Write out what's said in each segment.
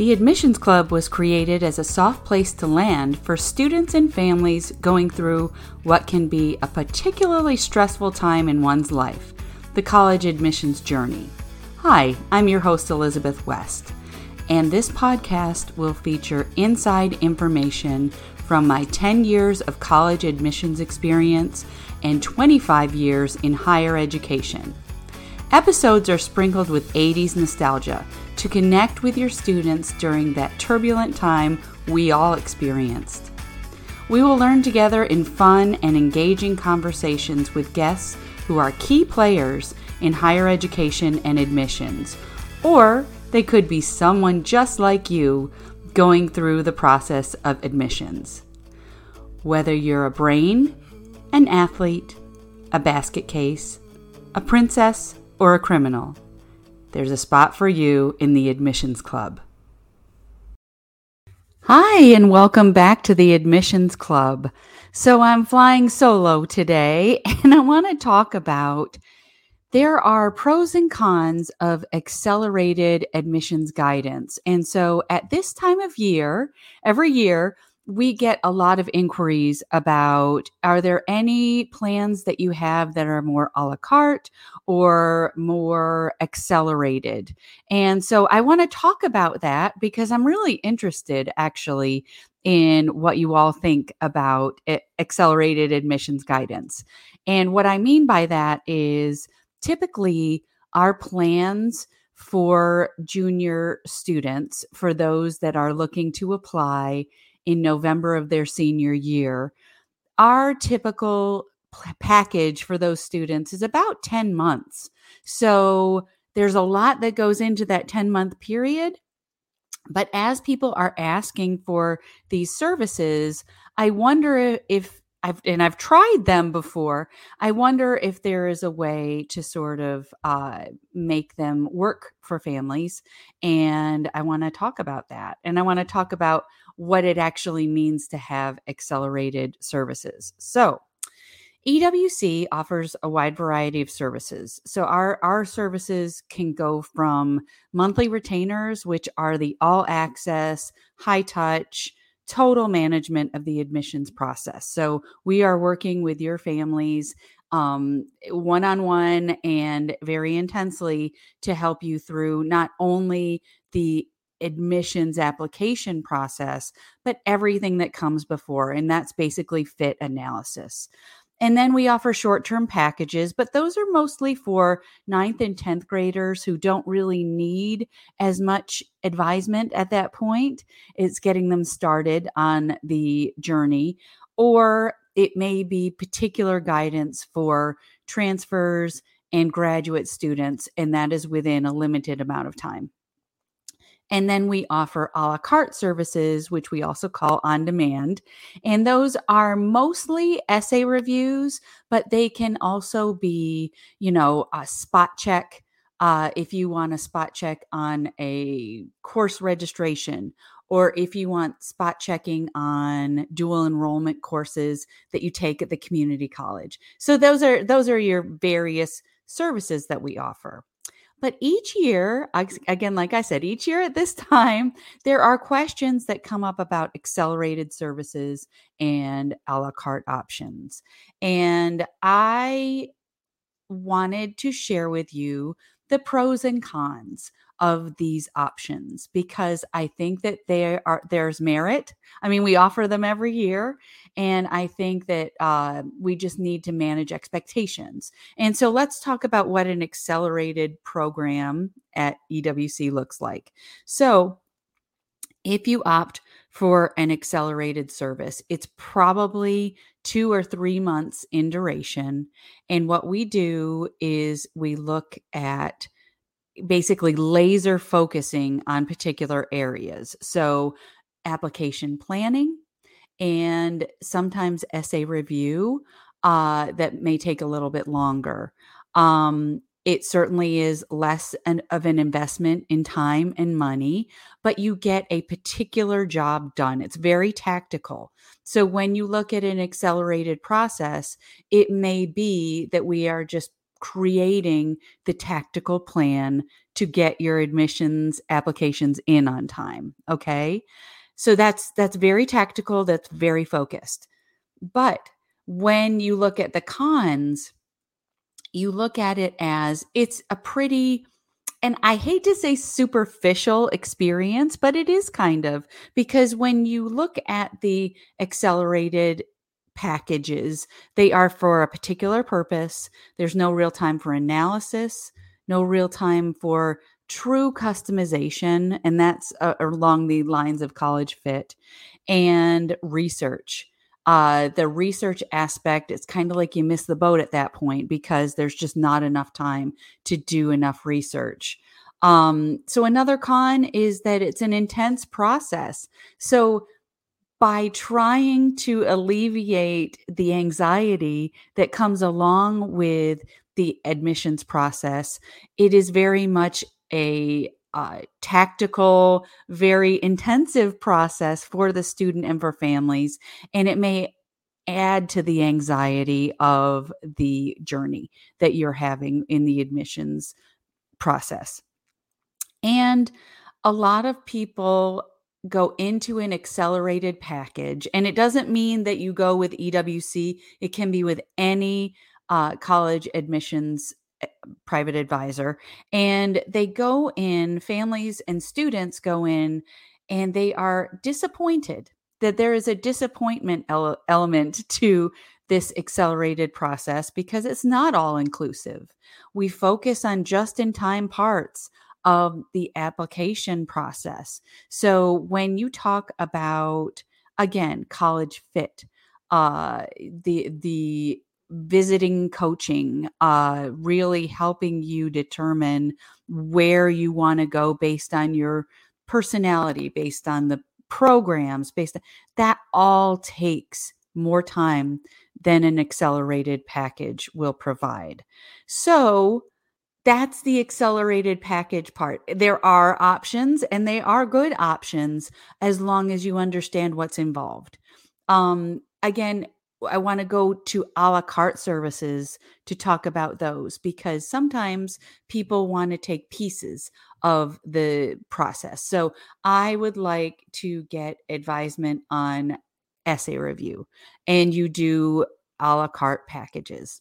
The Admissions Club was created as a soft place to land for students and families going through what can be a particularly stressful time in one's life the college admissions journey. Hi, I'm your host, Elizabeth West, and this podcast will feature inside information from my 10 years of college admissions experience and 25 years in higher education. Episodes are sprinkled with 80s nostalgia to connect with your students during that turbulent time we all experienced. We will learn together in fun and engaging conversations with guests who are key players in higher education and admissions, or they could be someone just like you going through the process of admissions. Whether you're a brain, an athlete, a basket case, a princess, or a criminal, there's a spot for you in the Admissions Club. Hi, and welcome back to the Admissions Club. So, I'm flying solo today, and I want to talk about there are pros and cons of accelerated admissions guidance. And so, at this time of year, every year, we get a lot of inquiries about are there any plans that you have that are more a la carte or more accelerated? And so I want to talk about that because I'm really interested actually in what you all think about accelerated admissions guidance. And what I mean by that is typically our plans for junior students, for those that are looking to apply in November of their senior year. Our typical package for those students is about 10 months. So there's a lot that goes into that 10 month period. But as people are asking for these services, I wonder if I've and I've tried them before. I wonder if there is a way to sort of uh, make them work for families, and I want to talk about that. And I want to talk about what it actually means to have accelerated services. So, EWC offers a wide variety of services. So our our services can go from monthly retainers which are the all access, high touch, total management of the admissions process. So we are working with your families um, one on one and very intensely to help you through not only the admissions application process, but everything that comes before. And that's basically fit analysis. And then we offer short term packages, but those are mostly for ninth and 10th graders who don't really need as much advisement at that point. It's getting them started on the journey, or it may be particular guidance for transfers and graduate students, and that is within a limited amount of time. And then we offer a la carte services, which we also call on demand. And those are mostly essay reviews, but they can also be, you know, a spot check. Uh, if you want a spot check on a course registration, or if you want spot checking on dual enrollment courses that you take at the community college. So those are those are your various services that we offer. But each year, again, like I said, each year at this time, there are questions that come up about accelerated services and a la carte options. And I wanted to share with you the pros and cons of these options because I think that there are there's merit. I mean, we offer them every year, and I think that uh, we just need to manage expectations. And so, let's talk about what an accelerated program at EWC looks like. So, if you opt for an accelerated service, it's probably two or three months in duration. And what we do is we look at basically laser focusing on particular areas. So, application planning and sometimes essay review uh, that may take a little bit longer. Um, it certainly is less an, of an investment in time and money, but you get a particular job done. It's very tactical. So when you look at an accelerated process, it may be that we are just creating the tactical plan to get your admissions applications in on time. Okay. So that's that's very tactical, that's very focused. But when you look at the cons, you look at it as it's a pretty and I hate to say superficial experience, but it is kind of because when you look at the accelerated packages, they are for a particular purpose. There's no real time for analysis, no real time for true customization, and that's uh, along the lines of college fit and research. Uh, the research aspect, it's kind of like you miss the boat at that point because there's just not enough time to do enough research. Um, so, another con is that it's an intense process. So, by trying to alleviate the anxiety that comes along with the admissions process, it is very much a uh, tactical, very intensive process for the student and for families. And it may add to the anxiety of the journey that you're having in the admissions process. And a lot of people go into an accelerated package, and it doesn't mean that you go with EWC, it can be with any uh, college admissions Eh, private advisor and they go in families and students go in and they are disappointed that there is a disappointment ele- element to this accelerated process because it's not all inclusive. We focus on just in time parts of the application process. So when you talk about again college fit, uh, the the visiting coaching, uh, really helping you determine where you want to go based on your personality, based on the programs, based on that all takes more time than an accelerated package will provide. So, that's the accelerated package part. There are options and they are good options as long as you understand what's involved. Um, again, I want to go to a la carte services to talk about those because sometimes people want to take pieces of the process. So I would like to get advisement on essay review, and you do a la carte packages.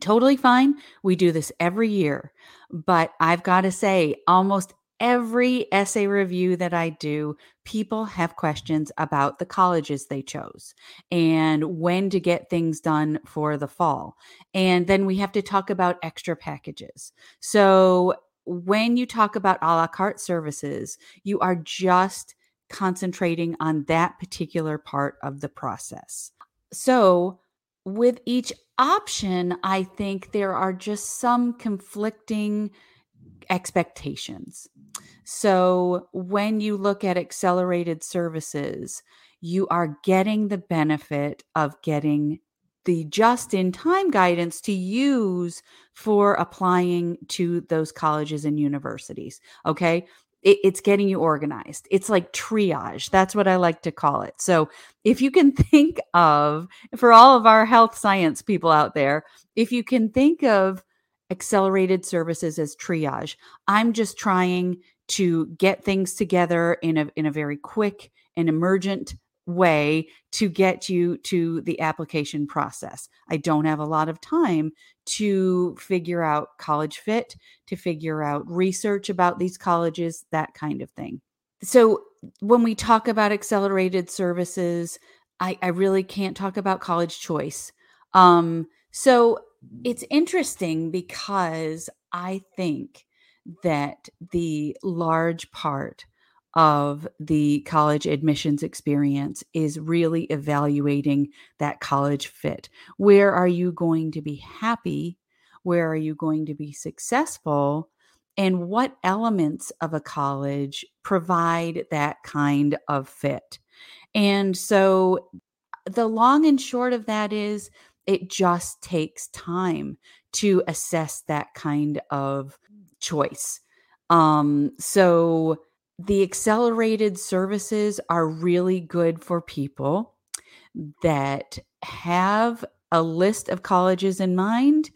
Totally fine. We do this every year. But I've got to say, almost every essay review that I do, people have questions about the colleges they chose and when to get things done for the fall. And then we have to talk about extra packages. So when you talk about a la carte services, you are just concentrating on that particular part of the process. So with each option, I think there are just some conflicting expectations. So when you look at accelerated services, you are getting the benefit of getting the just in time guidance to use for applying to those colleges and universities. Okay. It, it's getting you organized. It's like triage. That's what I like to call it. So, if you can think of, for all of our health science people out there, if you can think of accelerated services as triage. I'm just trying to get things together in a in a very quick and emergent way to get you to the application process. I don't have a lot of time to figure out college fit, to figure out research about these colleges, that kind of thing. So when we talk about accelerated services, I, I really can't talk about college choice. Um, so it's interesting because I think that the large part of the college admissions experience is really evaluating that college fit. Where are you going to be happy? Where are you going to be successful? And what elements of a college provide that kind of fit? And so the long and short of that is it just takes time to assess that kind of choice. Um, so the accelerated services are really good for people that have a list of colleges in mind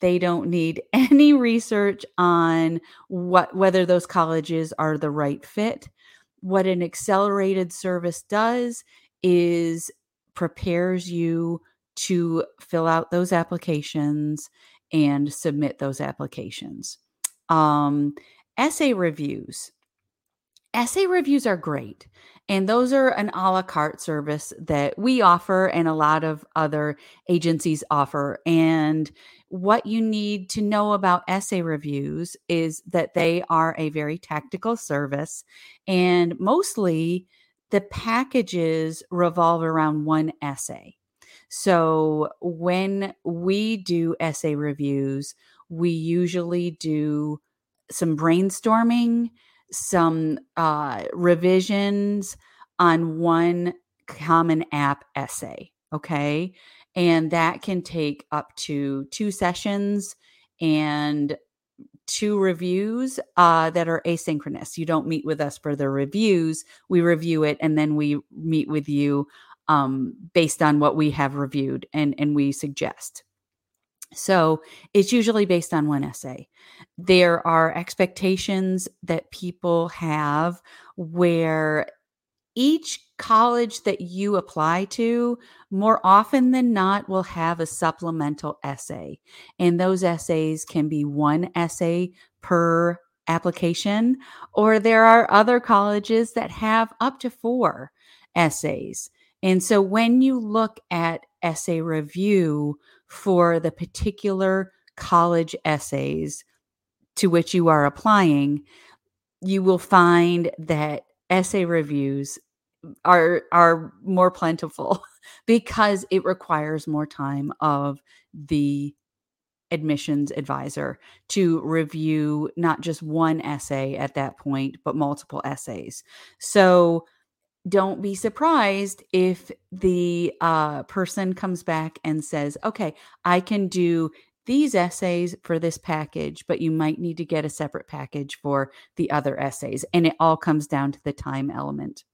They don't need any research on what whether those colleges are the right fit. What an accelerated service does is prepares you to fill out those applications and submit those applications. Um, essay reviews. Essay reviews are great. And those are an a la carte service that we offer and a lot of other agencies offer. And what you need to know about essay reviews is that they are a very tactical service. And mostly the packages revolve around one essay. So when we do essay reviews, we usually do some brainstorming, some uh, revisions on one common app essay. Okay. And that can take up to two sessions and two reviews uh, that are asynchronous. You don't meet with us for the reviews. We review it and then we meet with you um, based on what we have reviewed and, and we suggest. So it's usually based on one essay. There are expectations that people have where each college that you apply to, more often than not, will have a supplemental essay. And those essays can be one essay per application, or there are other colleges that have up to four essays. And so when you look at essay review for the particular college essays to which you are applying, you will find that essay reviews are are more plentiful because it requires more time of the admissions advisor to review not just one essay at that point but multiple essays. So don't be surprised if the uh, person comes back and says okay i can do these essays for this package, but you might need to get a separate package for the other essays. And it all comes down to the time element.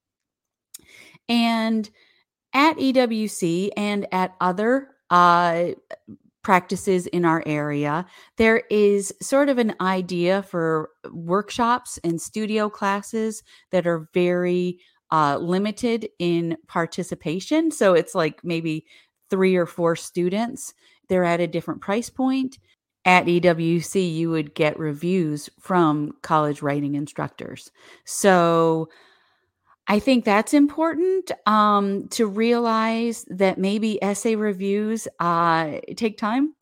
And at EWC and at other uh, practices in our area, there is sort of an idea for workshops and studio classes that are very uh, limited in participation. So it's like maybe three or four students. They're at a different price point. At EWC, you would get reviews from college writing instructors. So I think that's important um, to realize that maybe essay reviews uh, take time.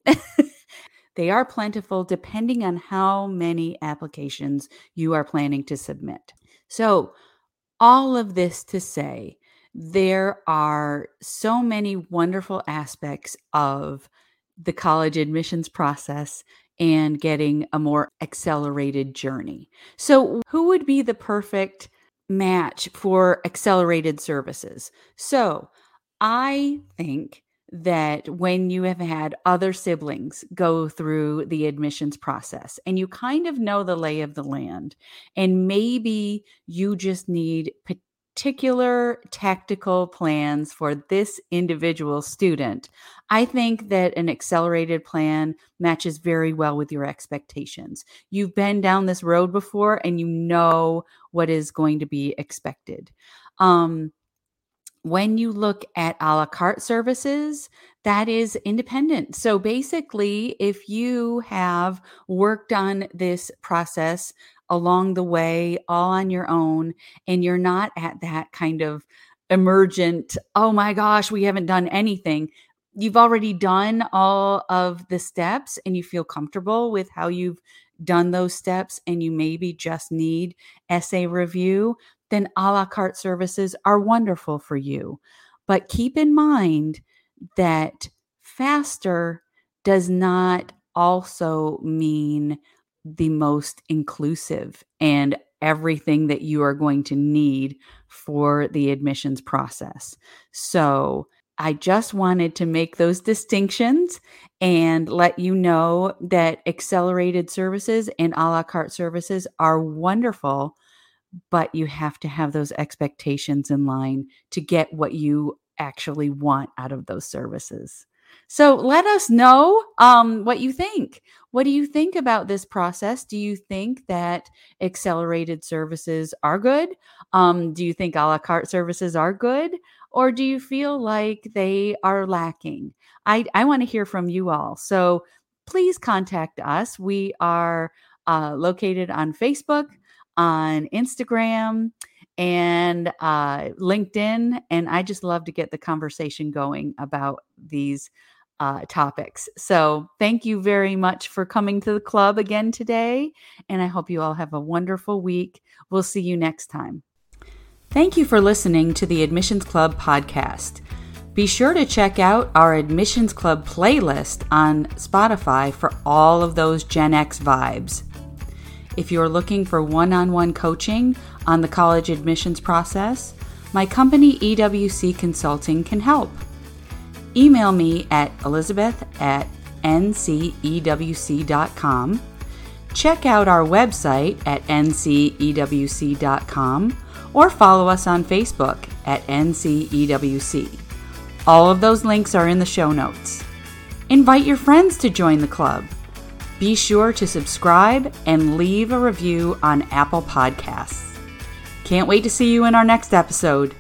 they are plentiful depending on how many applications you are planning to submit. So, all of this to say, there are so many wonderful aspects of the college admissions process and getting a more accelerated journey. So, who would be the perfect match for accelerated services. So I think that when you have had other siblings go through the admissions process and you kind of know the lay of the land, and maybe you just need particular tactical plans for this individual student, I think that an accelerated plan matches very well with your expectations. You've been down this road before and you know what is going to be expected. Um, when you look at a la carte services, that is independent. So basically, if you have worked on this process along the way, all on your own, and you're not at that kind of emergent, oh my gosh, we haven't done anything. You've already done all of the steps and you feel comfortable with how you've done those steps, and you maybe just need essay review, then a la carte services are wonderful for you. But keep in mind that faster does not also mean the most inclusive and everything that you are going to need for the admissions process. So, I just wanted to make those distinctions and let you know that accelerated services and a la carte services are wonderful, but you have to have those expectations in line to get what you actually want out of those services. So let us know um, what you think. What do you think about this process? Do you think that accelerated services are good? Um, do you think a la carte services are good? Or do you feel like they are lacking? I, I want to hear from you all. So please contact us. We are uh, located on Facebook, on Instagram, and uh, LinkedIn. And I just love to get the conversation going about these uh, topics. So, thank you very much for coming to the club again today. And I hope you all have a wonderful week. We'll see you next time. Thank you for listening to the Admissions Club podcast. Be sure to check out our Admissions Club playlist on Spotify for all of those Gen X vibes. If you're looking for one on one coaching on the college admissions process, my company EWC Consulting can help. Email me at elizabeth at ncewc.com. Check out our website at ncewc.com or follow us on Facebook at ncewc. All of those links are in the show notes. Invite your friends to join the club. Be sure to subscribe and leave a review on Apple Podcasts. Can't wait to see you in our next episode.